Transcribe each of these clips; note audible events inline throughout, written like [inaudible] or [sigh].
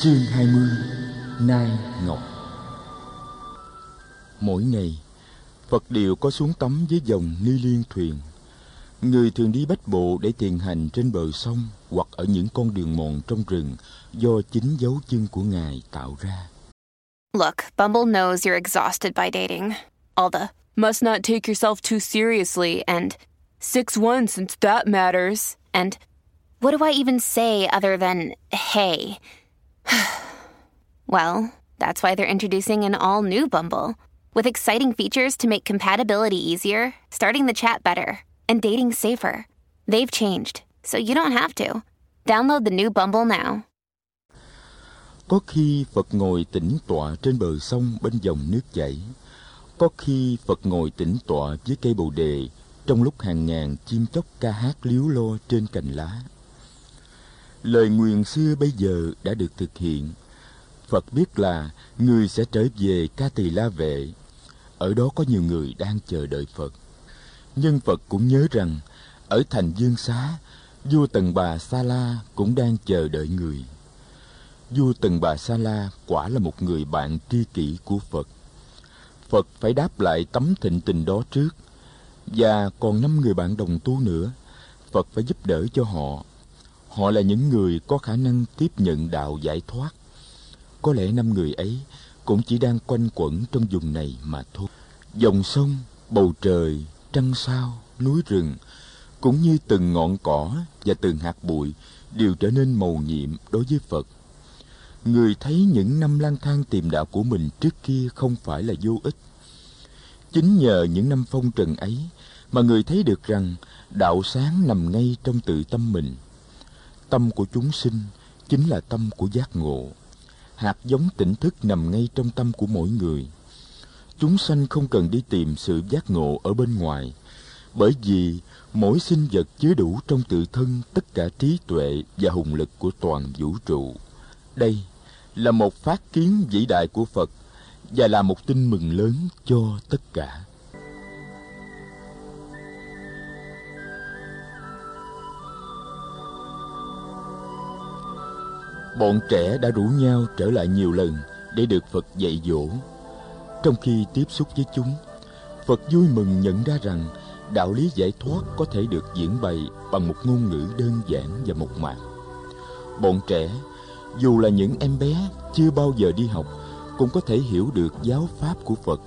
Chương 20 Nai Ngọc Mỗi ngày, Phật đều có xuống tắm với dòng ni liên thuyền. Người thường đi bách bộ để thiền hành trên bờ sông hoặc ở những con đường mòn trong rừng do chính dấu chân của Ngài tạo ra. Look, Bumble knows you're exhausted by dating. All the must not take yourself too seriously and 6-1 since that matters. And what do I even say other than hey? [sighs] well, that's why they're introducing an all new Bumble with exciting features to make compatibility easier, starting the chat better, and dating safer. They've changed, so you don't have to. Download the new Bumble now. Có khi Phật ngồi tĩnh tọa trên bờ sông bên dòng nước chảy. Có khi Phật ngồi tĩnh tọa dưới cây bồ đề trong lúc hàng ngàn chim chóc ca hát líu lo trên cành lá. Lời nguyền xưa bây giờ đã được thực hiện. Phật biết là người sẽ trở về Ca Tỳ La Vệ. Ở đó có nhiều người đang chờ đợi Phật. Nhưng Phật cũng nhớ rằng ở thành Dương Xá, vua Tần Bà Sa La cũng đang chờ đợi người. Vua Tần Bà Sa La quả là một người bạn tri kỷ của Phật. Phật phải đáp lại tấm thịnh tình đó trước. Và còn năm người bạn đồng tu nữa, Phật phải giúp đỡ cho họ Họ là những người có khả năng tiếp nhận đạo giải thoát. Có lẽ năm người ấy cũng chỉ đang quanh quẩn trong vùng này mà thôi. Dòng sông, bầu trời, trăng sao, núi rừng, cũng như từng ngọn cỏ và từng hạt bụi đều trở nên màu nhiệm đối với Phật. Người thấy những năm lang thang tìm đạo của mình trước kia không phải là vô ích. Chính nhờ những năm phong trần ấy mà người thấy được rằng đạo sáng nằm ngay trong tự tâm mình – Tâm của chúng sinh chính là tâm của giác ngộ. Hạt giống tỉnh thức nằm ngay trong tâm của mỗi người. Chúng sanh không cần đi tìm sự giác ngộ ở bên ngoài, bởi vì mỗi sinh vật chứa đủ trong tự thân tất cả trí tuệ và hùng lực của toàn vũ trụ. Đây là một phát kiến vĩ đại của Phật và là một tin mừng lớn cho tất cả. Bọn trẻ đã rủ nhau trở lại nhiều lần để được Phật dạy dỗ. Trong khi tiếp xúc với chúng, Phật vui mừng nhận ra rằng đạo lý giải thoát có thể được diễn bày bằng một ngôn ngữ đơn giản và mộc mạc. Bọn trẻ, dù là những em bé chưa bao giờ đi học, cũng có thể hiểu được giáo pháp của Phật.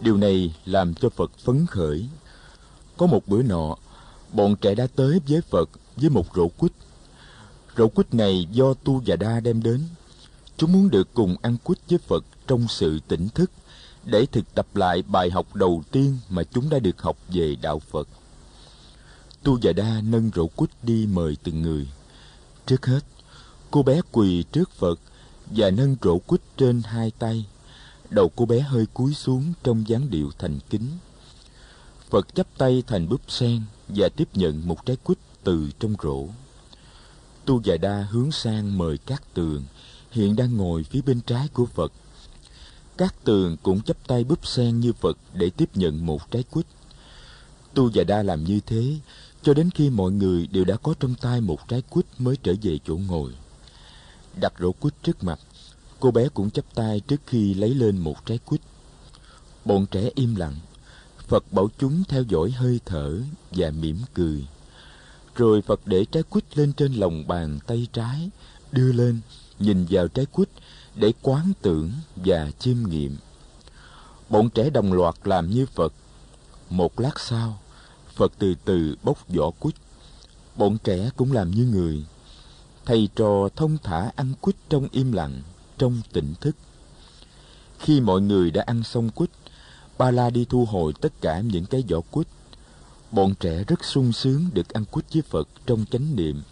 Điều này làm cho Phật phấn khởi. Có một bữa nọ, bọn trẻ đã tới với Phật với một rổ quýt Rổ quýt này do Tu và Đa đem đến. Chúng muốn được cùng ăn quýt với Phật trong sự tỉnh thức để thực tập lại bài học đầu tiên mà chúng đã được học về đạo Phật. Tu và Đa nâng rổ quýt đi mời từng người. Trước hết, cô bé quỳ trước Phật và nâng rổ quýt trên hai tay. Đầu cô bé hơi cúi xuống trong dáng điệu thành kính. Phật chắp tay thành búp sen và tiếp nhận một trái quýt từ trong rổ. Tu Già Đa hướng sang mời các tường, hiện đang ngồi phía bên trái của Phật. Các tường cũng chắp tay búp sen như Phật để tiếp nhận một trái quýt. Tu Già Đa làm như thế, cho đến khi mọi người đều đã có trong tay một trái quýt mới trở về chỗ ngồi. Đặt rổ quýt trước mặt, cô bé cũng chắp tay trước khi lấy lên một trái quýt. Bọn trẻ im lặng, Phật bảo chúng theo dõi hơi thở và mỉm cười. Rồi Phật để trái quýt lên trên lòng bàn tay trái, đưa lên, nhìn vào trái quýt để quán tưởng và chiêm nghiệm. Bọn trẻ đồng loạt làm như Phật. Một lát sau, Phật từ từ bốc vỏ quýt. Bọn trẻ cũng làm như người. Thầy trò thông thả ăn quýt trong im lặng, trong tỉnh thức. Khi mọi người đã ăn xong quýt, Ba La đi thu hồi tất cả những cái vỏ quýt Bọn trẻ rất sung sướng được ăn quýt với Phật trong chánh niệm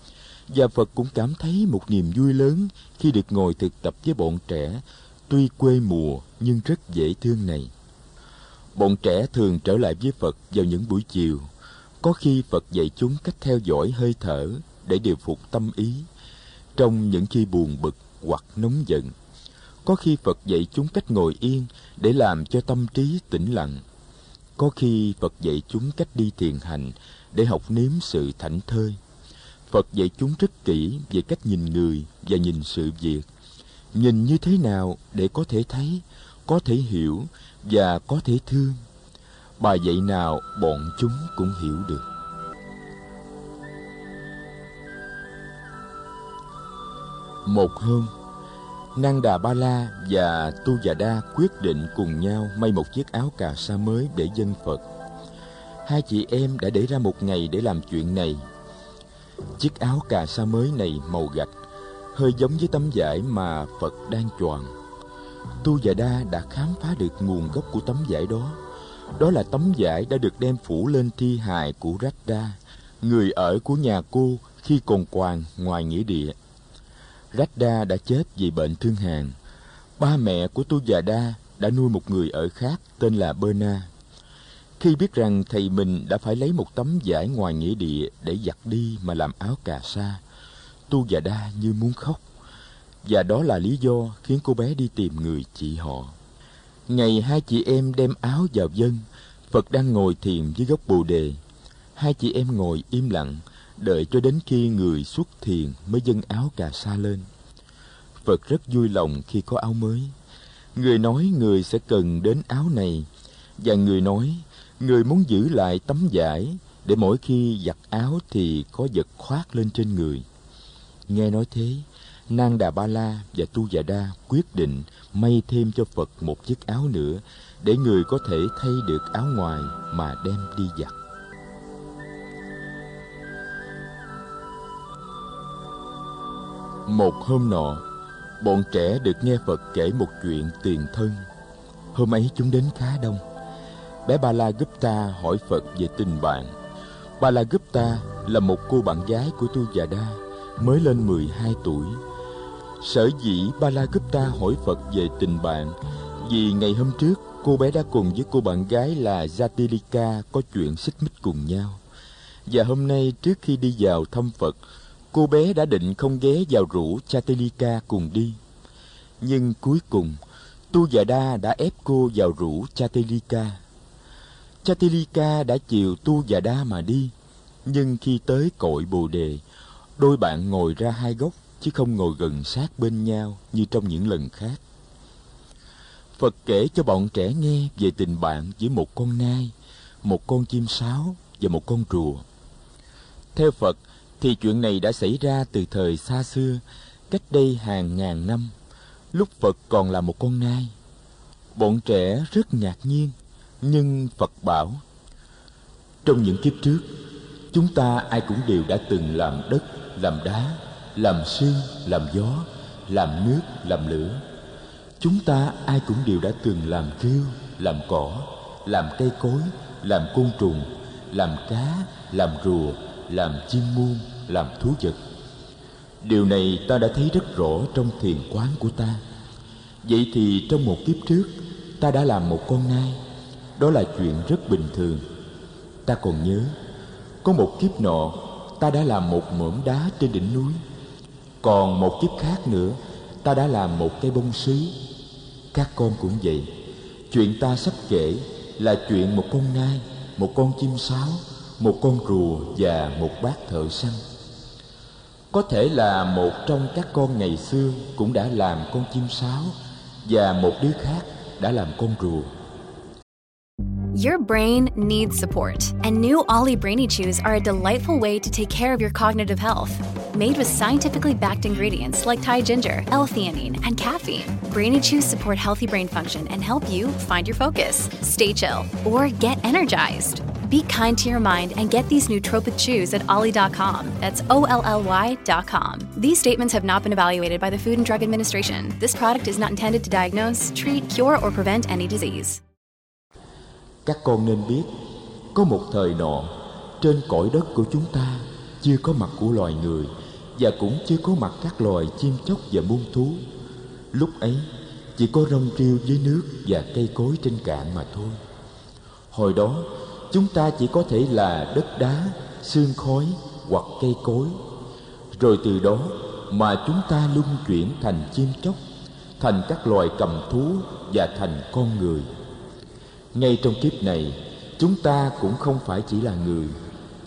và Phật cũng cảm thấy một niềm vui lớn khi được ngồi thực tập với bọn trẻ, tuy quê mùa nhưng rất dễ thương này. Bọn trẻ thường trở lại với Phật vào những buổi chiều. Có khi Phật dạy chúng cách theo dõi hơi thở để điều phục tâm ý trong những khi buồn bực hoặc nóng giận. Có khi Phật dạy chúng cách ngồi yên để làm cho tâm trí tĩnh lặng có khi Phật dạy chúng cách đi thiền hành để học nếm sự thảnh thơi. Phật dạy chúng rất kỹ về cách nhìn người và nhìn sự việc. nhìn như thế nào để có thể thấy, có thể hiểu và có thể thương bài dạy nào bọn chúng cũng hiểu được một hôm Năng Đà Ba La và Tu Già Đa quyết định cùng nhau may một chiếc áo cà sa mới để dân Phật. Hai chị em đã để ra một ngày để làm chuyện này. Chiếc áo cà sa mới này màu gạch, hơi giống với tấm vải mà Phật đang choàng. Tu Già Đa đã khám phá được nguồn gốc của tấm vải đó. Đó là tấm vải đã được đem phủ lên thi hài của Radha, người ở của nhà cô khi còn quàng ngoài nghĩa địa. Radha đã chết vì bệnh thương hàn. Ba mẹ của Tu Già Đa đã nuôi một người ở khác tên là Berna. Khi biết rằng thầy mình đã phải lấy một tấm vải ngoài nghĩa địa để giặt đi mà làm áo cà sa, Tu Già Đa như muốn khóc. Và đó là lý do khiến cô bé đi tìm người chị họ. Ngày hai chị em đem áo vào dân, Phật đang ngồi thiền dưới gốc bồ đề. Hai chị em ngồi im lặng, đợi cho đến khi người xuất thiền mới dâng áo cà sa lên. Phật rất vui lòng khi có áo mới. Người nói người sẽ cần đến áo này, và người nói người muốn giữ lại tấm vải để mỗi khi giặt áo thì có vật khoác lên trên người. Nghe nói thế, Nang Đà Ba La và Tu Già Đa quyết định may thêm cho Phật một chiếc áo nữa để người có thể thay được áo ngoài mà đem đi giặt. Một hôm nọ, bọn trẻ được nghe Phật kể một chuyện tiền thân. Hôm ấy chúng đến khá đông. Bé Ba La Gupta hỏi Phật về tình bạn. Ba La Gupta là một cô bạn gái của Tu Già Đa, mới lên 12 tuổi. Sở dĩ Ba La Gupta hỏi Phật về tình bạn vì ngày hôm trước cô bé đã cùng với cô bạn gái là Jatilika có chuyện xích mích cùng nhau. Và hôm nay trước khi đi vào thăm Phật, cô bé đã định không ghé vào rủ Chatelika cùng đi. Nhưng cuối cùng, Tu và Đa đã ép cô vào rủ Chatelika. Chatelika đã chiều Tu và Đa mà đi, nhưng khi tới cội Bồ Đề, đôi bạn ngồi ra hai góc chứ không ngồi gần sát bên nhau như trong những lần khác. Phật kể cho bọn trẻ nghe về tình bạn giữa một con nai, một con chim sáo và một con rùa. Theo Phật, thì chuyện này đã xảy ra từ thời xa xưa, cách đây hàng ngàn năm, lúc Phật còn là một con nai. Bọn trẻ rất ngạc nhiên, nhưng Phật bảo, trong những kiếp trước, chúng ta ai cũng đều đã từng làm đất, làm đá, làm sương, làm gió, làm nước, làm lửa. Chúng ta ai cũng đều đã từng làm rêu, làm cỏ, làm cây cối, làm côn trùng, làm cá, làm rùa, làm chim muôn, làm thú vật. Điều này ta đã thấy rất rõ trong thiền quán của ta. Vậy thì trong một kiếp trước, ta đã làm một con nai. Đó là chuyện rất bình thường. Ta còn nhớ, có một kiếp nọ, ta đã làm một mỏm đá trên đỉnh núi. Còn một kiếp khác nữa, ta đã làm một cây bông sứ. Các con cũng vậy. Chuyện ta sắp kể là chuyện một con nai, một con chim sáo, một con rùa và một bát thợ săn có thể là một trong các con ngày xưa cũng đã làm con chim sáo và một đứa khác đã làm con rùa Your brain needs support, and new Ollie Brainy Chews are a delightful way to take care of your cognitive health. Made with scientifically backed ingredients like Thai ginger, L-theanine, and caffeine, Brainy Chews support healthy brain function and help you find your focus, stay chill, or get energized. Be kind to your mind and get these nootropic chews at ollie.com. That's O L L Y.com. These statements have not been evaluated by the Food and Drug Administration. This product is not intended to diagnose, treat, cure, or prevent any disease. Các con nên biết, có một thời nọ, trên cõi đất của chúng ta chưa có mặt của loài người và cũng chưa có mặt các loài chim chóc và muôn thú. Lúc ấy, chỉ có rong rêu dưới nước và cây cối trên cạn mà thôi. Hồi đó, chúng ta chỉ có thể là đất đá, xương khói hoặc cây cối. Rồi từ đó mà chúng ta luân chuyển thành chim chóc, thành các loài cầm thú và thành con người. Ngay trong kiếp này, chúng ta cũng không phải chỉ là người.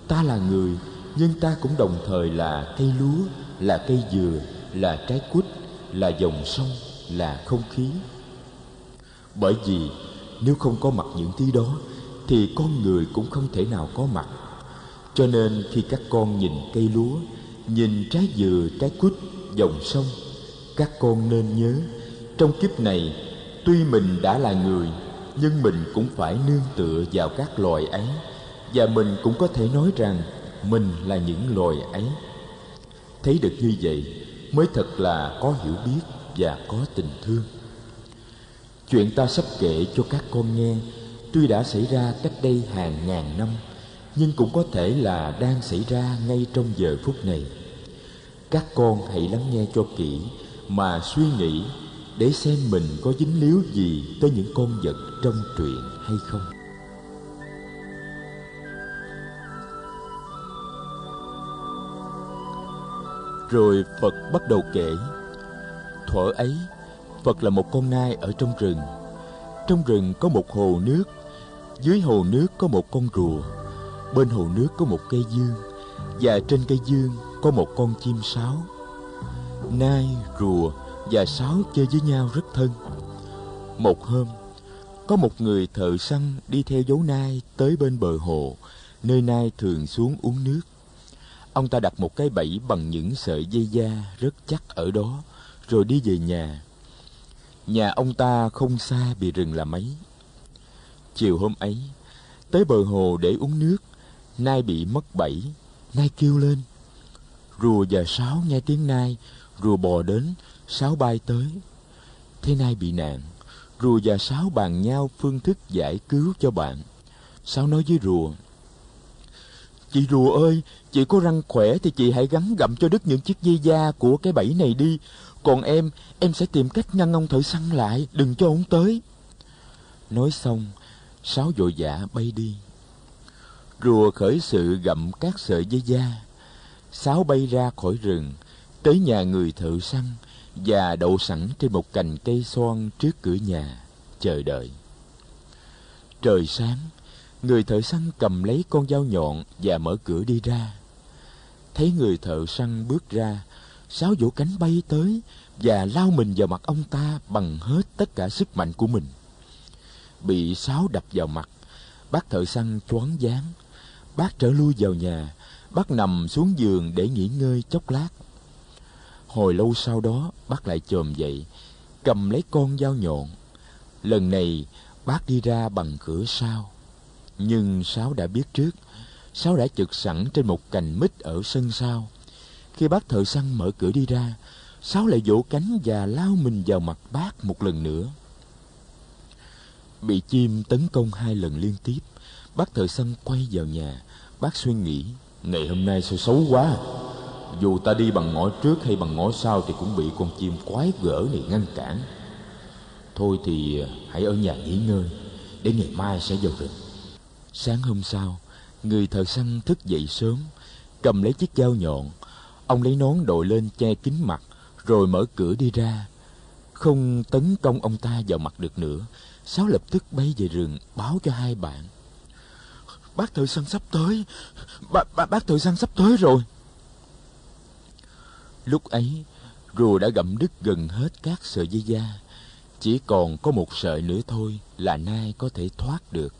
Ta là người, nhưng ta cũng đồng thời là cây lúa, là cây dừa, là trái quýt, là dòng sông, là không khí. Bởi vì nếu không có mặt những thứ đó thì con người cũng không thể nào có mặt. Cho nên khi các con nhìn cây lúa, nhìn trái dừa, trái quýt, dòng sông, các con nên nhớ, trong kiếp này, tuy mình đã là người, nhưng mình cũng phải nương tựa vào các loài ấy, và mình cũng có thể nói rằng mình là những loài ấy. Thấy được như vậy, mới thật là có hiểu biết và có tình thương. Chuyện ta sắp kể cho các con nghe tuy đã xảy ra cách đây hàng ngàn năm, nhưng cũng có thể là đang xảy ra ngay trong giờ phút này. Các con hãy lắng nghe cho kỹ mà suy nghĩ để xem mình có dính líu gì tới những con vật trong truyện hay không. Rồi phật bắt đầu kể. Thuở ấy, phật là một con nai ở trong rừng. Trong rừng có một hồ nước dưới hồ nước có một con rùa, bên hồ nước có một cây dương, và trên cây dương có một con chim sáo. Nai rùa và sáo chơi với nhau rất thân. Một hôm, có một người thợ săn đi theo dấu nai tới bên bờ hồ, nơi nai thường xuống uống nước. Ông ta đặt một cái bẫy bằng những sợi dây da rất chắc ở đó, rồi đi về nhà. Nhà ông ta không xa bị rừng là mấy chiều hôm ấy, tới bờ hồ để uống nước, nai bị mất bẫy, nai kêu lên. Rùa và sáo nghe tiếng nai, rùa bò đến, sáo bay tới. Thế nai bị nạn, rùa và sáo bàn nhau phương thức giải cứu cho bạn. Sáo nói với rùa, chị rùa ơi, chị có răng khỏe thì chị hãy gắn gặm cho đứt những chiếc dây da của cái bẫy này đi. Còn em em sẽ tìm cách ngăn ông thợ săn lại, đừng cho ông tới. Nói xong sáo vội vã bay đi. Rùa khởi sự gặm các sợi dây da. Sáo bay ra khỏi rừng, tới nhà người thợ săn và đậu sẵn trên một cành cây xoan trước cửa nhà, chờ đợi. Trời sáng, người thợ săn cầm lấy con dao nhọn và mở cửa đi ra. Thấy người thợ săn bước ra sáo vỗ cánh bay tới và lao mình vào mặt ông ta bằng hết tất cả sức mạnh của mình bị sáo đập vào mặt. Bác thợ săn choáng váng. Bác trở lui vào nhà. Bác nằm xuống giường để nghỉ ngơi chốc lát. Hồi lâu sau đó, bác lại chồm dậy, cầm lấy con dao nhọn. Lần này, bác đi ra bằng cửa sau. Nhưng sáu đã biết trước, sáu đã chực sẵn trên một cành mít ở sân sau. Khi bác thợ săn mở cửa đi ra, sáu lại vỗ cánh và lao mình vào mặt bác một lần nữa bị chim tấn công hai lần liên tiếp, bác thợ săn quay vào nhà. Bác suy nghĩ ngày hôm nay sao xấu quá. Dù ta đi bằng ngõ trước hay bằng ngõ sau thì cũng bị con chim quái gở này ngăn cản. Thôi thì à, hãy ở nhà nghỉ ngơi, để ngày mai sẽ vào rừng. Sáng hôm sau, người thợ săn thức dậy sớm, cầm lấy chiếc dao nhọn. Ông lấy nón đội lên che kín mặt, rồi mở cửa đi ra không tấn công ông ta vào mặt được nữa sáu lập tức bay về rừng báo cho hai bạn. Bác thợ săn sắp tới bác, bác, bác thợ săn sắp tới rồi. Lúc ấy rùa đã gặm đứt gần hết các sợi dây da. Chỉ còn có một sợi nữa thôi là nai có thể thoát được.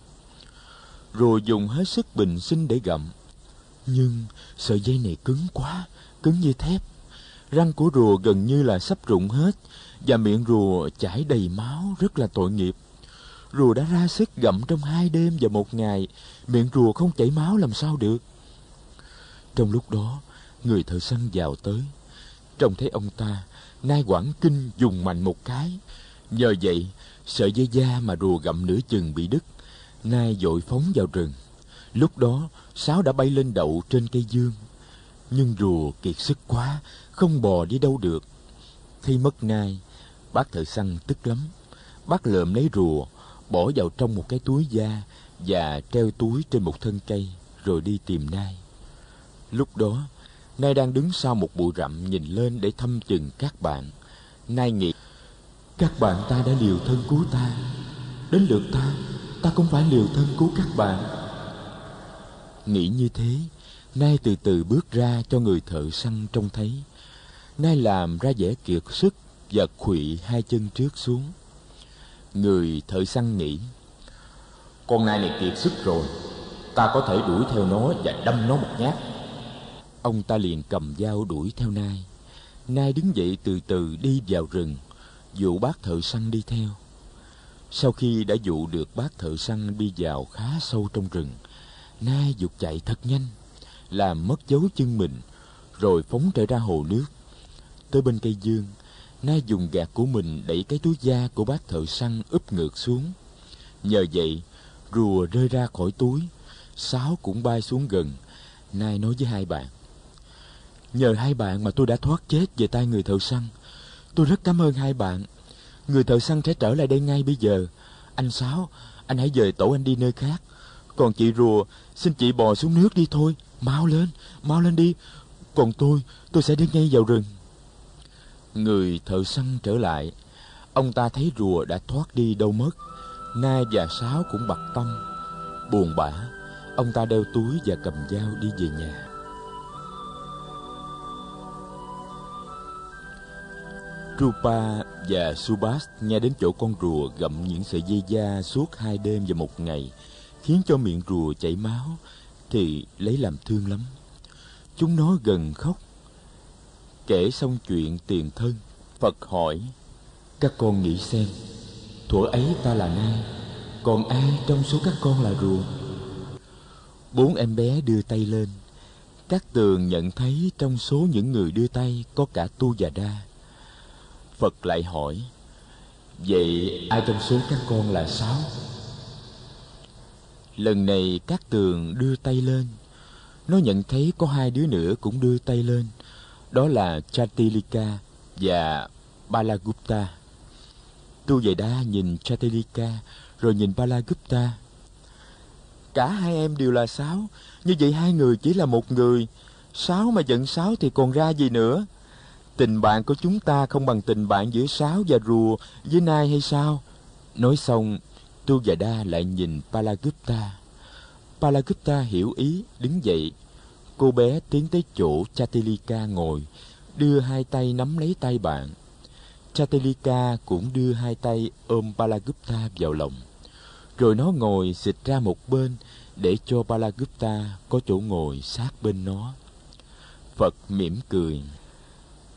Rùa dùng hết sức bình sinh để gặm. Nhưng sợi dây này cứng quá cứng như thép. Răng của rùa gần như là sắp rụng hết và miệng rùa chảy đầy máu, rất là tội nghiệp. Rùa đã ra sức gặm trong hai đêm và một ngày. Miệng rùa không chảy máu làm sao được. Trong lúc đó, người thợ săn vào tới. Trông thấy ông ta, nai quảng kinh dùng mạnh một cái. Nhờ vậy, sợi dây da mà rùa gặm nửa chừng bị đứt, nai dội phóng vào rừng. Lúc đó, sáo đã bay lên đậu trên cây dương. Nhưng rùa kiệt sức quá, không bò đi đâu được. Khi mất nai bác thợ săn tức lắm. Bác lượm lấy rùa, bỏ vào trong một cái túi da và treo túi trên một thân cây, rồi đi tìm nai. Lúc đó, nai đang đứng sau một bụi rậm nhìn lên để thăm chừng các bạn. Nai nghĩ, các bạn ta đã liều thân cứu ta. Đến lượt ta ta cũng phải liều thân cứu các bạn. Nghĩ như thế, nai từ từ bước ra cho người thợ săn trông thấy. Nai làm ra vẻ kiệt sức và khuỵu hai chân trước xuống. Người thợ săn nghĩ, con nai này kiệt sức rồi, ta có thể đuổi theo nó và đâm nó một nhát. Ông ta liền cầm dao đuổi theo nai. Nai đứng dậy từ từ đi vào rừng, dụ bác thợ săn đi theo. Sau khi đã dụ được bác thợ săn đi vào khá sâu trong rừng, nai dục chạy thật nhanh, làm mất dấu chân mình, rồi phóng trở ra hồ nước. Tới bên cây dương na dùng gạt của mình đẩy cái túi da của bác thợ săn úp ngược xuống. Nhờ vậy, rùa rơi ra khỏi túi, sáo cũng bay xuống gần. Nai nói với hai bạn, nhờ hai bạn mà tôi đã thoát chết về tay người thợ săn. Tôi rất cảm ơn hai bạn. Người thợ săn sẽ trở lại đây ngay bây giờ. Anh sáu anh hãy dời tổ anh đi nơi khác. Còn chị rùa, xin chị bò xuống nước đi thôi. Mau lên mau lên đi. Còn tôi tôi sẽ đi ngay vào rừng người thợ săn trở lại ông ta thấy rùa đã thoát đi đâu mất nai và sáo cũng bặt tâm buồn bã ông ta đeo túi và cầm dao đi về nhà Rupa và Subas nghe đến chỗ con rùa gặm những sợi dây da suốt hai đêm và một ngày, khiến cho miệng rùa chảy máu, thì lấy làm thương lắm. Chúng nó gần khóc. Kể xong chuyện tiền thân, Phật hỏi, các con nghĩ xem, thuở ấy ta là nai, còn ai trong số các con là rùa? Bốn em bé đưa tay lên. Các tường nhận thấy trong số những người đưa tay có cả Tu và Đa Phật lại hỏi Vậy ai trong số các con là sáu? Lần này các tường đưa tay lên Nó nhận thấy có hai đứa nữa cũng đưa tay lên đó là Chatilika và Balagupta. Tu Vệ Đa nhìn Chatilika Rồi nhìn Balagupta. Cả hai em đều là sáu. Như vậy hai người chỉ là một người. Sáu mà giận sáu thì còn ra gì nữa? Tình bạn của chúng ta không bằng tình bạn giữa sáo và rùa, với nai hay sao? Nói xong tu và đa lại nhìn palagupta palagupta hiểu ý, đứng dậy cô bé tiến tới chỗ chatilika ngồi, đưa hai tay nắm lấy tay bạn. Chatilika cũng đưa hai tay ôm Balagupta vào lòng. Rồi nó ngồi xịt ra một bên để cho Balagupta có chỗ ngồi sát bên nó. Phật mỉm cười.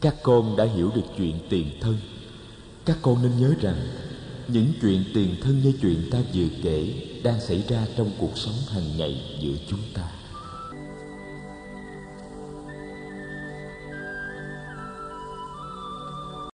Các con đã hiểu được chuyện tiền thân. Các con nên nhớ rằng, những chuyện tiền thân như chuyện ta vừa kể đang xảy ra trong cuộc sống hàng ngày giữa chúng ta.